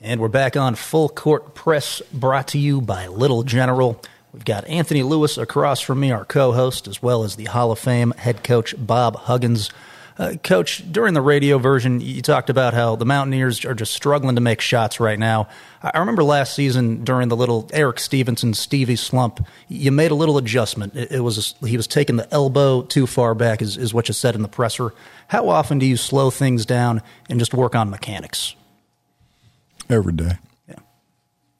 And we're back on Full Court Press, brought to you by Little General. We've got Anthony Lewis across from me, our co host, as well as the Hall of Fame head coach, Bob Huggins. Uh, coach, during the radio version, you talked about how the Mountaineers are just struggling to make shots right now. I remember last season during the little Erik Stevenson Stevie slump, you made a little adjustment. It, it was a, he was taking the elbow too far back, is, is what you said in the presser. How often do you slow things down and just work on mechanics? Every day. Yeah.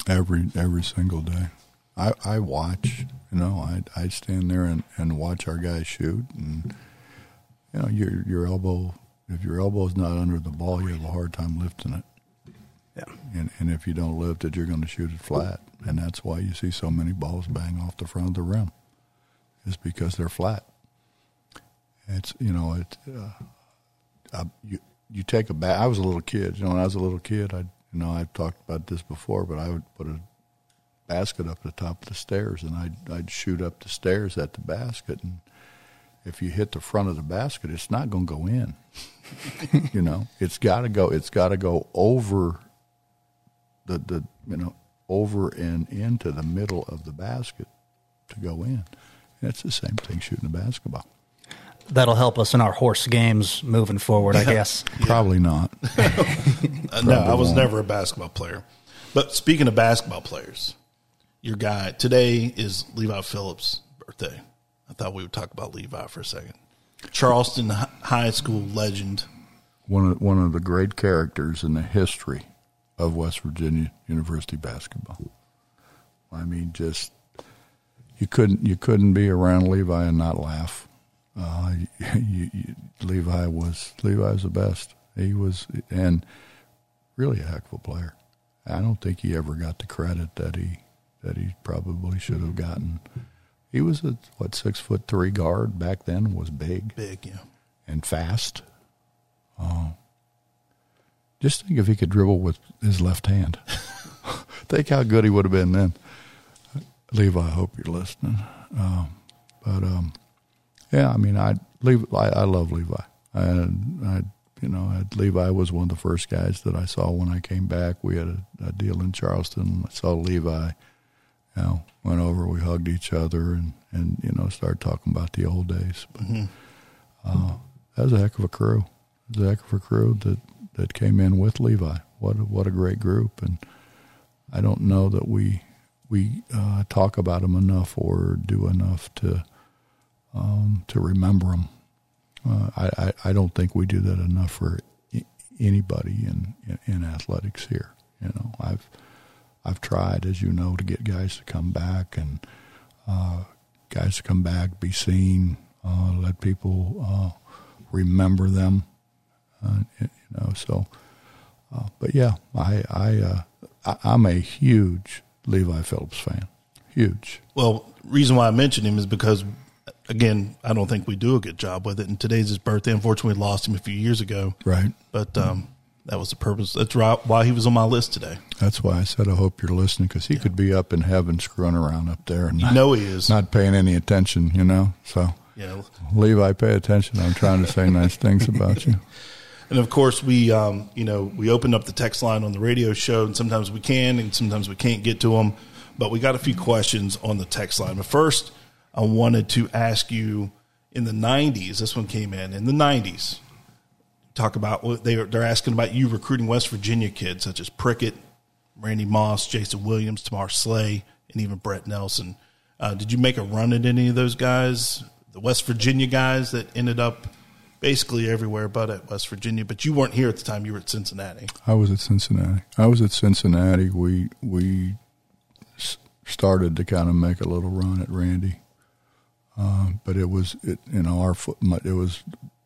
Every every single day. I, I watch, you know, I I stand there and, and watch our guys shoot and you know, your your elbow if your elbow's not under the ball you have a hard time lifting it. Yeah. And and if you don't lift it you're gonna shoot it flat. And that's why you see so many balls bang off the front of the rim. It's because they're flat. It's you know, it uh, uh, you you take a bat I was a little kid, you know, when I was a little kid I you know, I've talked about this before, but I would put a basket up the top of the stairs, and I'd I'd shoot up the stairs at the basket, and if you hit the front of the basket, it's not going to go in. you know, it's got to go. It's got to go over the the you know over and into the middle of the basket to go in. And it's the same thing shooting a basketball. That'll help us in our horse games moving forward, I guess. Probably not. Uh, no, I was never a basketball player. But speaking of basketball players, your guy today is Levi Phillips' birthday. I thought we would talk about Levi for a second. Charleston High School legend. one of one of the great characters in the history of West Virginia University basketball. I mean, just you couldn't you couldn't be around Levi and not laugh. Uh, you, you, Levi was Levi was the best. He was and really a heck of a player. I don't think he ever got the credit that he that he probably should have gotten. He was a what six foot three guard back then was big Big, yeah. and fast. Uh, just think if he could dribble with his left hand. think how good he would have been then. Levi, I hope you're listening. Um, but um, yeah, I mean, I Levi, I, I love Levi. And I, you know, I, Levi was one of the first guys that I saw when I came back. We had a, a deal in Charleston. I saw Levi. You know, went over, we hugged each other, and and you know, started talking about the old days. But uh, that was a heck of a crew. It was a heck of a crew that that came in with Levi. What a, what a great group, and I don't know that we we uh, talk about them enough or do enough to um, to remember them. Uh, I, I I don't think we do that enough for anybody in, in in athletics here. You know, I've I've tried, as you know, to get guys to come back and uh, guys to come back, be seen, uh, let people uh, remember them. Uh, you know, so. Uh, but yeah, I I, I I'm a huge Levi Phillips fan. Huge. Well, reason why I mentioned him is because, again, I don't think we do a good job with it. And today's his birthday. Unfortunately, we lost him a few years ago. Right. But um, that was the purpose. That's right, why he was on my list today. That's why I said I hope you're listening because he could be up in heaven screwing around up there and You not, know he is. not paying any attention. You know, so know, Levi, pay attention. I'm trying to say nice things about you. And of course, we um, you know we opened up the text line on the radio show, and sometimes we can, and sometimes we can't get to them. But we got a few questions on the text line. But first, I wanted to ask you: in the '90s, this one came in in the '90s. Talk about what they they're asking about you recruiting West Virginia kids such as Prickett, Randy Moss, Jason Williams, Tamar Slay, and even Brett Nelson. Uh, did you make a run at any of those guys? The West Virginia guys that ended up basically everywhere but at West Virginia. But you weren't here at the time; you were at Cincinnati. I was at Cincinnati. I was at Cincinnati. We we started to kind of make a little run at Randy, um, but it was it you know our foot it was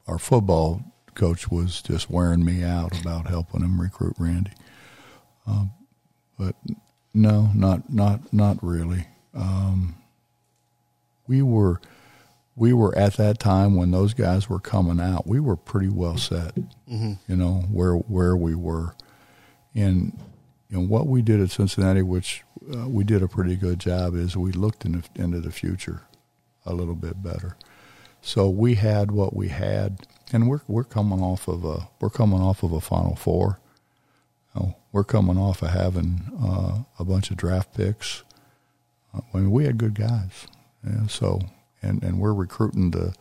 our football coach was just wearing me out about helping him recruit Randy. Um, but no, not not not really. Um, we were we were at that time when those guys were coming out. We were pretty well set, you know where where we were, and you know what we did at Cincinnati, which uh, we did a pretty good job, is we looked in the, into the future a little bit better. So we had what we had, and we're we're coming off of a we're coming off of a Final Four, know, we're coming off of having uh, a bunch of draft picks. I mean, we had good guys, yeah, so and and we're recruiting the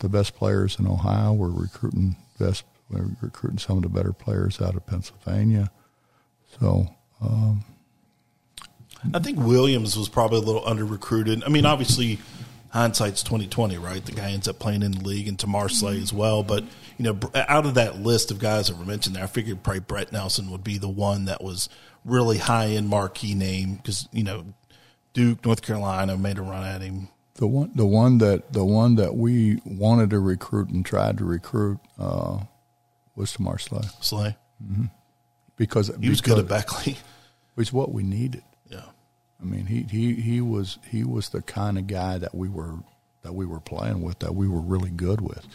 the best players in Ohio. We're recruiting best. We're recruiting some of the better players out of Pennsylvania. So um, I think Williams was probably a little under recruited. I mean, obviously, hindsight's twenty twenty, right? The guy ends up playing in the league, and Tamar Slay as well. But you know, out of that list of guys that were mentioned there, I figured probably Brett Nelson would be the one that was really high end marquee name because you know Duke, North Carolina made a run at him. The one, the one that the one that we wanted to recruit and tried to recruit uh, was Tamar Slay. Slay, mm-hmm. because he was because good at Beckley. It's what we needed. I mean he he he was he was the kind of guy that we were that we were playing with that we were really good with.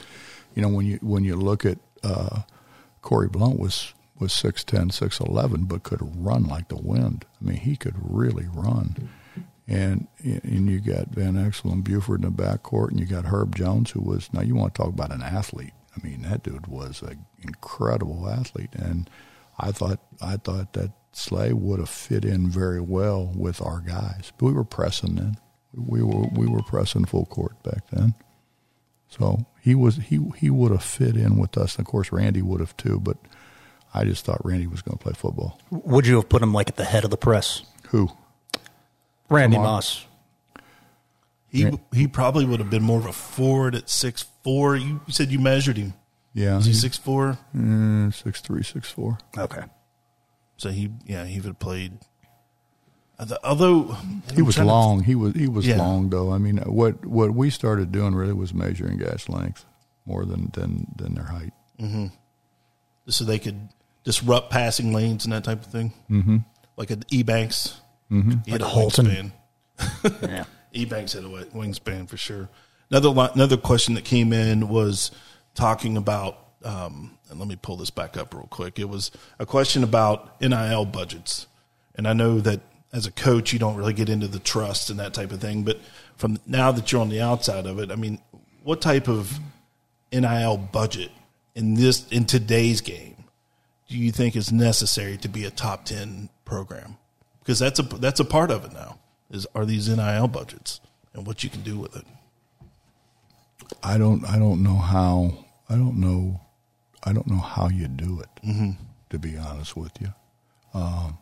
You know when you when you look at uh, Corie Blount was was 6'10", 6'11", but could run like the wind. I mean he could really run and and you got Van Exel and Buford in the backcourt, and you got Herb Jones, who was now you want to talk about an athlete. I mean, that dude was an incredible athlete, and I thought I thought that Slay would have fit in very well with our guys. But we were pressing then. We were we were pressing full court back then. So he was he he would have fit in with us. And of course, Randy would have too. But I just thought Randy was going to play football. Would you have put him like at the head of the press? Who? Randy Moss. He he probably would have been more of a forward at six four. You said you measured him. Yeah, is he six four? Mm, six three, six four. Okay. So he yeah he would have played. Although he was long, to, he was he was yeah. long though. I mean, what what we started doing really was measuring guys' length more than than than their height. Mm-hmm. So they could disrupt passing lanes and that type of thing. Mm-hmm. Like an Ebanks. Mm-hmm. He had like a Holton. wingspan. yeah. Ebanks had a wingspan for sure. Another another question that came in was talking about. Um, and let me pull this back up real quick. It was a question about NIL budgets, and I know that as a coach you don't really get into the trust and that type of thing. But from now that you're on the outside of it, I mean, what type of NIL budget in this in today's game do you think is necessary to be a top ten program? because that's a that's a part of it now. Is are these NIL budgets and what you can do with it? I don't I don't know how I don't know I don't know how you do it. Mm-hmm. To be honest with you, um,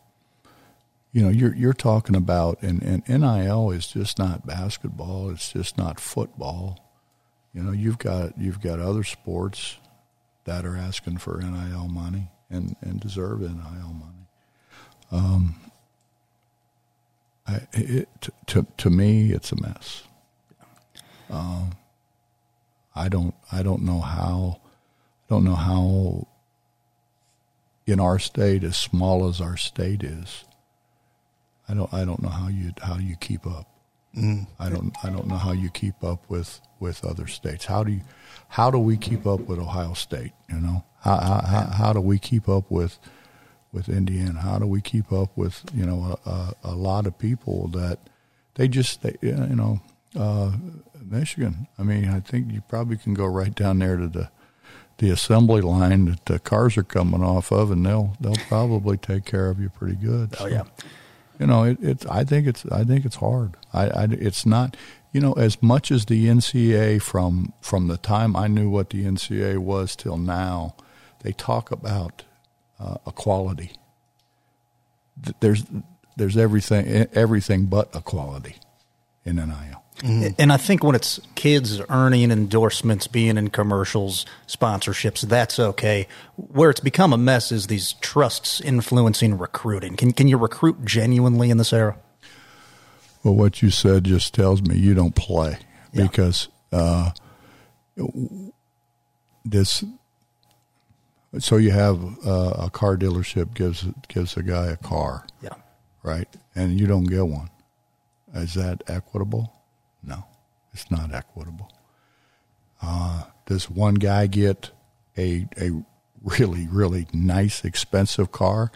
you know you're you're talking about and, and NIL is just not basketball. It's just not football. You know you've got you've got other sports that are asking for NIL money and, and deserve NIL money. Um, I, it, to to me, it's a mess. Um, I don't I don't know how I don't know how in our state, as small as our state is, I don't I don't know how you how you keep up. Mm. I don't I don't know how you keep up with, with other states. How do you how do we keep up with Ohio State? You know how how, how do we keep up with with Indiana? How do we keep up with you know a, a, a lot of people that they just they, you know uh, Michigan? I mean, I think you probably can go right down there to the the assembly line that the cars are coming off of, and they'll they'll probably take care of you pretty good. Oh so, yeah, you know it, it's I think it's I think it's hard. I, I it's not you know as much as the NCA from from the time I knew what the NCA was till now, they talk about uh, equality. There's there's everything everything but equality in NIL. Mm-hmm. And I think when it's kids earning endorsements, being in commercials, sponsorships, that's okay. Where it's become a mess is these trusts influencing recruiting. Can can you recruit genuinely in this era? Well, what you said just tells me you don't play yeah. because uh, this so you have uh, a car dealership gives gives a guy a car, yeah, right, and you don't get one. Is that equitable? It's not equitable. Uh, does one guy get a a really really nice expensive car,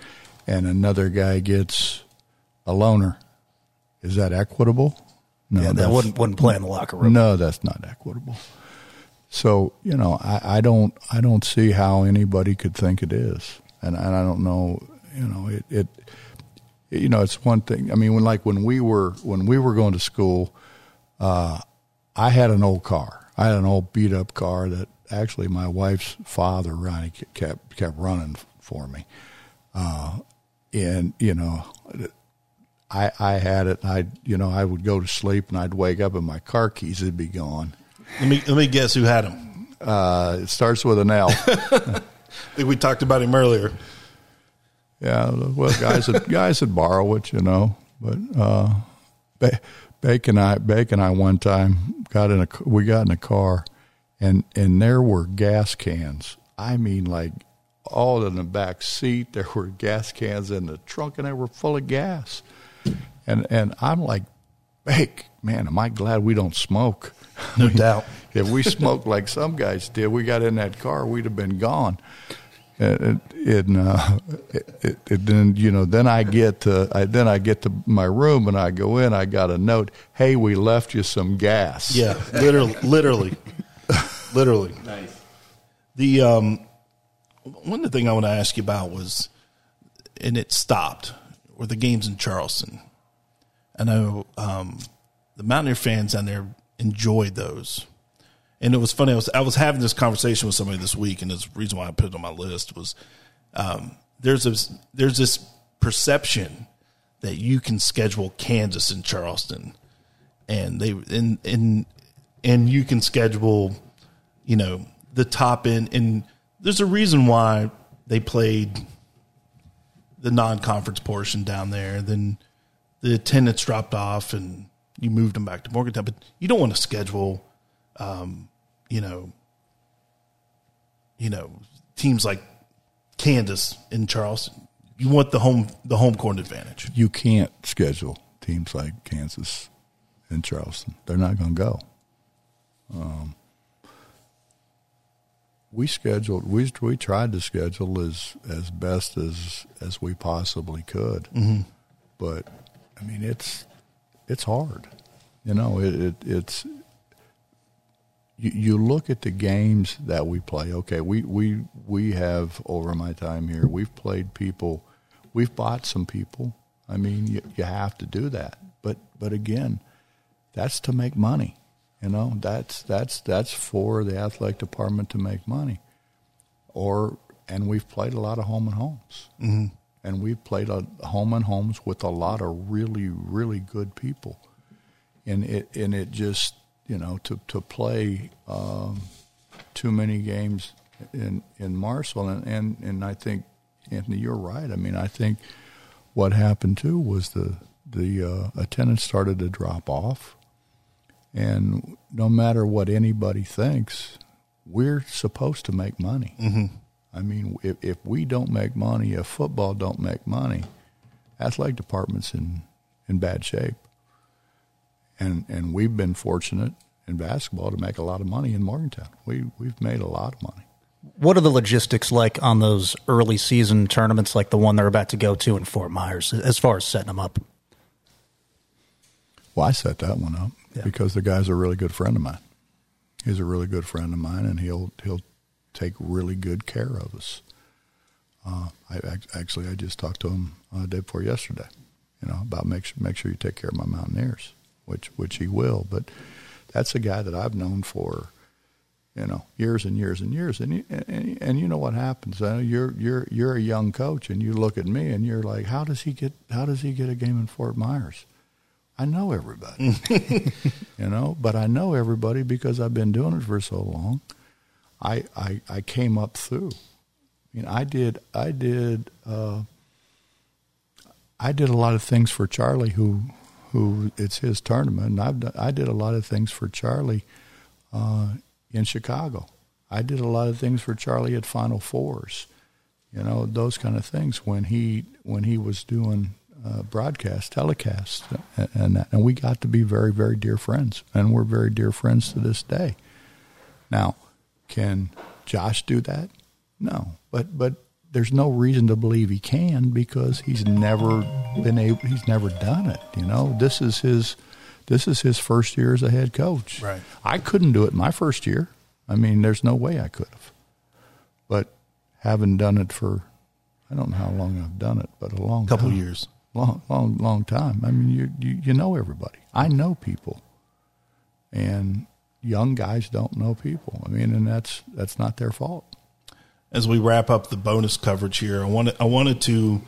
and another guy gets a loaner? Is that equitable? No, yeah, that wouldn't wouldn't play in the locker room. No, that's not equitable. So you know, I, I don't I don't see how anybody could think it is, and, and I don't know you know, it, it, you know, it's one thing. I mean, when like when we were when we were going to school, uh, I had an old car. I had an old beat up car that actually my wife's father Ronnie kept kept running for me, uh, and you know, I I had it. I you know I would go to sleep and I'd wake up and my car keys would be gone. Let me let me guess who had them. Uh, it starts with an L. I think we talked about him earlier. Yeah, well, guys would guys would borrow it, you know. But uh, Bake and I, Bake and I, one time got in a we got in a car, and and there were gas cans. I mean, like all in the back seat. There were gas cans in the trunk, and they were full of gas. And and I'm like, Bake, man, am I glad we don't smoke? No doubt. if we smoked like some guys did, we got in that car, we'd have been gone. And, and uh, it, it, then you know, then I get to I, then I get to my room and I go in. I got a note. Hey, we left you some gas. Yeah, literally, literally, literally. Nice. The um, one of the thing I want to ask you about was, and it stopped, were the games in Charleston. I know um, the Mountaineer fans down there enjoyed those, and it was funny. I was I was having this conversation with somebody this week, and the reason why I put it on my list was um, there's this there's this perception that you can schedule Kansas and Charleston, and they and and and you can schedule, you know, the top end. And there's a reason why they played the non-conference portion down there. Then the attendance dropped off, and you moved them back to Morgantown. But you don't want to schedule, um, you know, you know, teams like Kansas and Charleston. You want the home the home court advantage. You can't schedule teams like Kansas and Charleston. They're not going to go. Um, we scheduled. We we tried to schedule as as best as as we possibly could, mm-hmm. but I mean it's it's hard. You know, it, it it's you, you look at the games that we play. Okay, we we we have over my time here, we've played people, we've bought some people. I mean, you, you have to do that, but but again, that's to make money. You know, that's that's that's for the athletic department to make money, or and we've played a lot of home and homes, mm-hmm. and we've played a home and homes with a lot of really really good people, and it and it just you know to to play um, too many games in in Marshall, and, and and I think Anthony, you're right. I mean, I think what happened too was the the uh, attendance started to drop off and no matter what anybody thinks, we're supposed to make money. Mm-hmm. I mean, if, if we don't make money, if football don't make money, athletic department's in, in bad shape. And and we've been fortunate in basketball to make a lot of money in Morgantown. We we've made a lot of money. What are the logistics like on those early season tournaments, like the one they're about to go to in Fort Myers, as far as setting them up? Well, I set that one up Yeah. because the guy's a really good friend of mine. He's a really good friend of mine, and he'll he'll take really good care of us. Uh, I actually I just talked to him uh, day before yesterday, you know, about make sure, make sure you take care of my Mountaineers, which which he will. But that's a guy that I've known for, you know, years and years and years. And you, and, and you know what happens? Uh, you're you're you're a young coach, and you look at me, and you're like, how does he get how does he get a game in Fort Myers? I know everybody, you know, but I know everybody because I've been doing it for so long. I I, I came up through. I mean, I did I did uh, I did a lot of things for Charlie, who who it's his tournament. And I've done, I did a lot of things for Charlie uh, in Chicago. I did a lot of things for Charlie at Final Fours. You know those kind of things when he when he was doing uh, broadcast, telecast, and, and that. and we got to be very, very dear friends, and we're very dear friends to this day. Now, can Josh do that? No, but but there's no reason to believe he can because he's never been able. He's never done it. You know, this is his this is his first year as a head coach. Right. I couldn't do it my first year. I mean, there's no way I could have. But having done it for I don't know how long I've done it, but a long couple time. years. long, long, long time. I mean, you, you you know everybody. I know people, and young guys don't know people. I mean, and that's that's not their fault. As we wrap up the bonus coverage here, I wanted I wanted to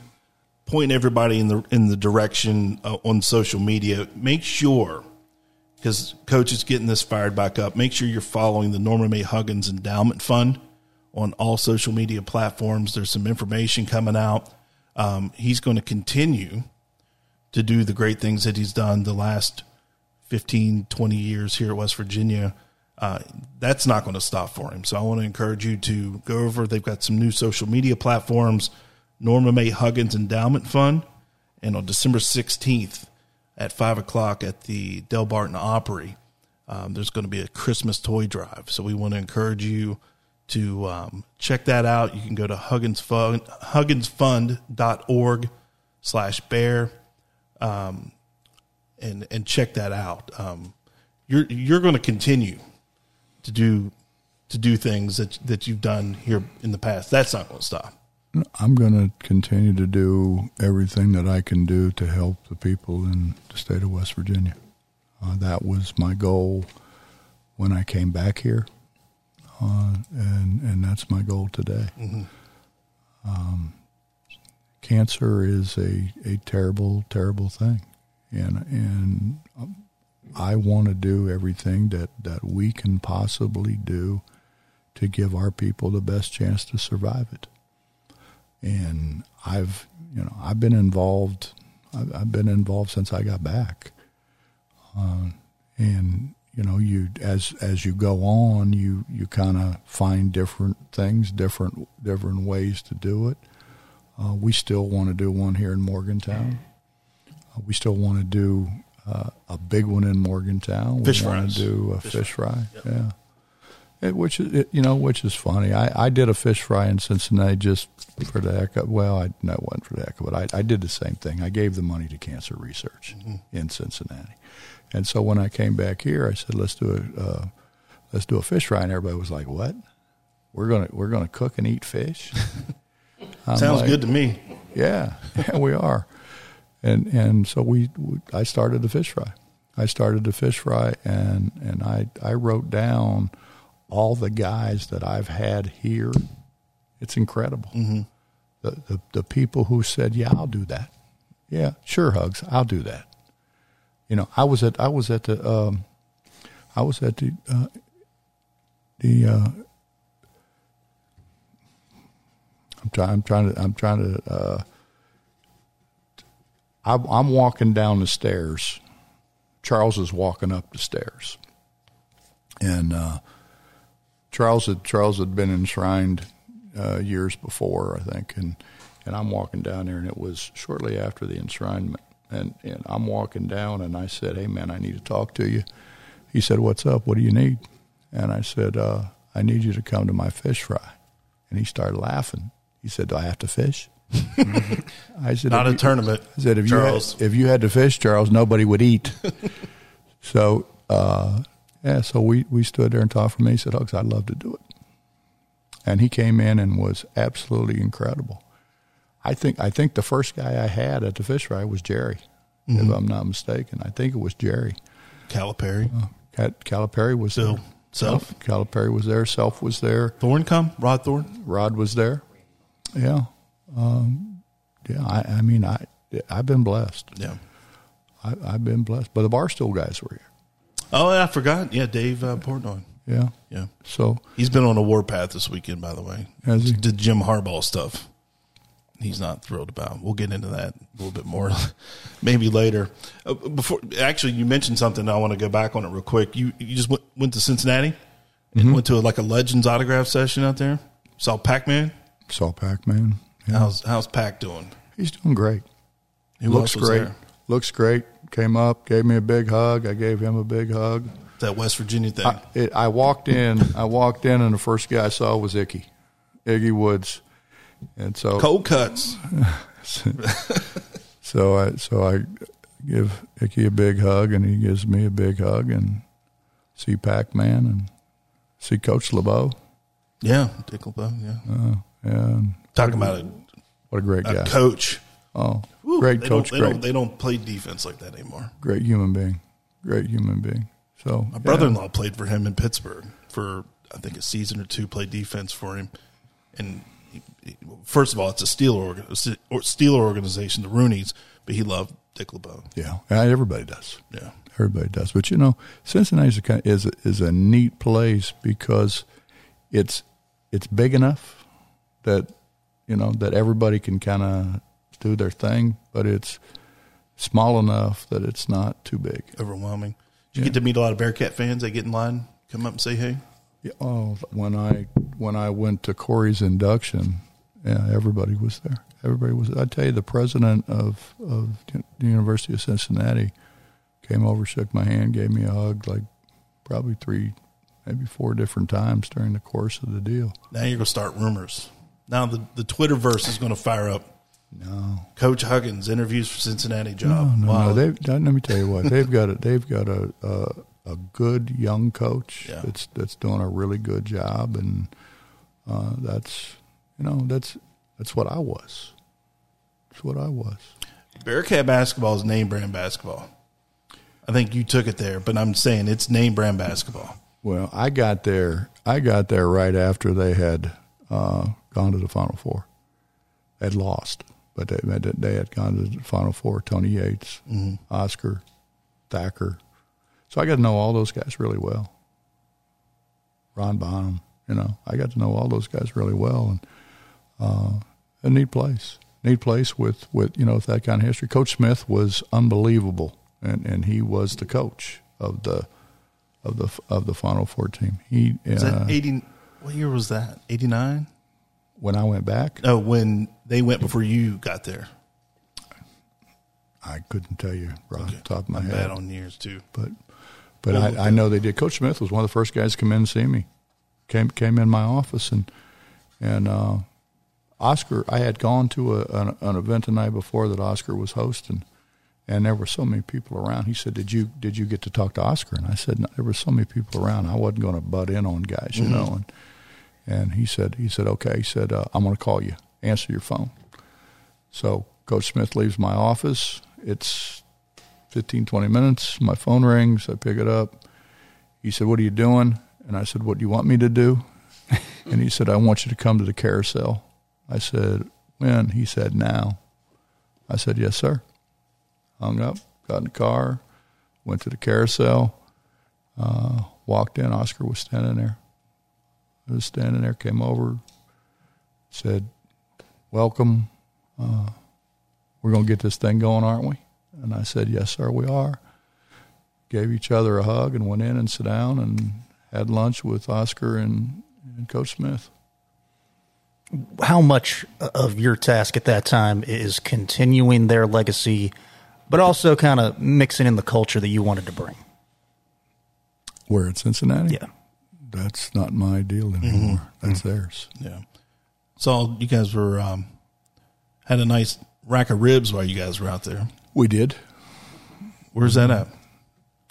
point everybody in the in the direction uh, on social media. Make sure because coach is getting this fired back up. Make sure you're following the Norma Mae Huggins Endowment Fund on all social media platforms. There's some information coming out. Um, he's going to continue to do the great things that he's done the last 15, 20 years here at West Virginia. Uh, that's not going to stop for him. So I want to encourage you to go over. They've got some new social media platforms, Norma Mae Huggins Endowment Fund, and on December 16th at 5 o'clock at the Del Barton Opry, um, there's going to be a Christmas toy drive. So we want to encourage you to um, check that out. You can go to Huggins Fund, hugginsfund.org slash bear um, and, and check that out. Um, you're, you're going to continue to do, to do things that, that you've done here in the past. That's not going to stop. I'm going to continue to do everything that I can do to help the people in the state of West Virginia. Uh, that was my goal when I came back here, uh, and and that's my goal today. Um, cancer is a, a terrible, terrible thing, and and um, I want to do everything that, that we can possibly do to give our people the best chance to survive it and I've you know I've been involved. I've, I've been involved since I got back, uh, and you know you as as you go on, you you kind of find different things, different different ways to do it. Uh, we still want to do one here in Morgantown. Uh, we still want to do uh, a big one in Morgantown. Fish we want to do a Fish fish, fry. fry. Yeah. It, which is it, you know which is funny. I, I did a fish fry in Cincinnati just for the heck of well, I no it wasn't for the heck of it. I, I did the same thing. I gave the money to cancer research in Cincinnati, and so when I came back here, I said let's do a uh, let's do a fish fry, and everybody was like, "What? We're gonna we're gonna cook and eat fish?" Sounds like, good to me. yeah, yeah, we are. And and so we, we, I started the fish fry. I started the fish fry, and and I I wrote down all the guys that I've had here. It's incredible. Mm-hmm. The, the the people who said, "Yeah, I'll do that." Yeah, sure, hugs. I'll do that. You know, I was at I was at the um, I was at the uh, the uh, I'm trying. I'm trying to. I'm trying to. Uh, I'm, walking down the stairs. Charles is walking up the stairs, and uh, Charles had Charles had been enshrined uh, years before, I think, and and I'm walking down there, and it was shortly after the enshrinement, and and I'm walking down, and I said, "Hey, man, I need to talk to you." He said, "What's up? What do you need?" And I said, uh, "I need you to come to my fish fry." And he started laughing. He said, "Do I have to fish?" I said, Not a you- tournament. I said, if Charles. you had, if you had to fish, Charles, nobody would eat. so, uh, yeah, so we, we stood there and talked for me. He said, Hugs, I'd love to do it. And he came in and was absolutely incredible. I think I think the first guy I had at the fish fry was Jerry, if I'm not mistaken. I think it was Jerry. Calipari. Cat, Calipari was Bill there. Self. Calipari was there. Self was there. Thorn come? Rod Thorn? Rod was there. Yeah. Um, yeah. I, I mean, I, I've been blessed. Yeah. I, I've been blessed. But the Barstool guys were here. Oh, I forgot. Yeah, Dave uh, Portnoy. Yeah. Yeah. So He's been on a warpath this weekend, by the way. Has he? Did Jim Harbaugh stuff. He's not thrilled about. We'll get into that a little bit more, maybe later. Uh, before, actually, you mentioned something. I want to go back on it real quick. You you just went, went to Cincinnati and Mm-hmm. went to like a Legends autograph session out there. Saw Pac Man. saw Pac Man. Yeah. How's how's Pac doing? He's doing great. He Looks great. there? Looks great. Came up, gave me a big hug. I gave him a big hug. That West Virginia thing. I, it, I walked in. I walked in, and the first guy I saw was Ickey, Iggy Woods, and so Cold cuts. so I so I give Ickey a big hug, and he gives me a big hug, and see Pac Man and see Coach LeBeau. Yeah, Dick LeBeau, Yeah, Uh, and talking about a What a great a guy. coach. oh, Whew, great they coach. Don't, they, Great, don't, they don't play defense like that anymore. great human being. Great human being. So My brother-in-law played for him in Pittsburgh for I think a season or two. Played defense for him, and he, he- first of all, it's a Steeler organ, or Steeler organization, the Rooneys. But he loved Dick LeBeau. Yeah, yeah, everybody does. Yeah, Everybody does. But you know, Cincinnati is a, is a, is a neat place because it's it's big enough that you know that everybody can kind of do their thing, but it's small enough that it's not too big. overwhelming. Did you Yeah. get to meet a lot of Bearcat fans? They get in line, come up and say hey. Yeah, oh, when I when I went to Corey's induction, yeah, everybody was there. Everybody was. I tell you, the president of of the University of Cincinnati came over, shook my hand, gave me a hug, like probably three, maybe four different times during the course of the deal. Now you're gonna start rumors. Now the the Twitterverse is gonna fire up. No, Coach Huggins interviews for Cincinnati no, job. no, wow, no. They've, let me tell you what they've got. A, they've got a, a a good young coach Yeah. that's that's doing a really good job, and uh, that's you know that's that's what I was. That's what I was. Bearcat basketball is name brand basketball. I think you took it there, but I'm saying it's name brand basketball. Well, I got there. I got there right after they had uh, gone to the Final Four. They'd lost, but they they had gone to the Final Four. Tony Yates, Oscar, Thacker. So I got to know all those guys really well. Ron Bonham, you know, I got to know all those guys really well, and uh, a neat place, neat place with with you know with that kind of history. Coach Smith was unbelievable, and and he was the coach of the of the of the Final Four team. He uh, that 80? What year was that? 89? When I went back, No, when they went before you got there. I couldn't tell you right off the top of my I'm head, bad on years too. but but Well, I, I know they did. Coach Smith was one of the first guys to come in and see me. Came came in my office and and uh, Oscar. I had gone to a, an, an event the night before that Oscar was hosting, and there were so many people around. He said, "Did you did you get to talk to Oscar?" And I said, no, "There were so many people around. I wasn't going to butt in on guys, you know." And and he said he said okay. He said, uh, "I'm going to call you. Answer your phone." So Coach Smith leaves my office. It's 15, 20 minutes. My phone rings. I pick it up. He said, What are you doing? And I said, What do you want me to do? and he said, I want you to come to the carousel. I said, When? He said, Now. I said, Yes, sir. Hung up, got in the car, went to the carousel, uh, walked in. Oscar was standing there. I was standing there, came over, said, Welcome. Uh, we're going to get this thing going, aren't we? And I said, Yes, sir, we are. Gave each other a hug and went in and sat down and had lunch with Oscar and, and Coach Smith. How much of your task at that time is continuing their legacy, but also kind of mixing in the culture that you wanted to bring? Where at Cincinnati? Yeah. That's not my deal anymore. That's theirs. Yeah. So you guys were um, had a nice rack of ribs while you guys were out there. We did. Where's that at?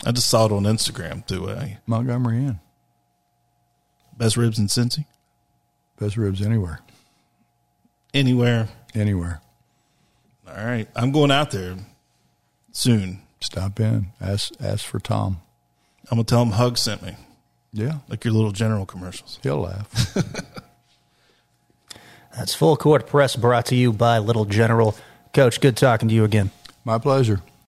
I just saw it on Instagram too. Uh, Montgomery Inn. best ribs in Cincy. Best ribs anywhere. Anywhere. Anywhere. All right. I'm going out there soon. Stop in. Ask ask for Tom. I'm gonna tell him Hug sent me, Yeah. like your little general commercials. He'll laugh. That's Full Court Press brought to you by Little General. Coach, good talking to you again. my pleasure.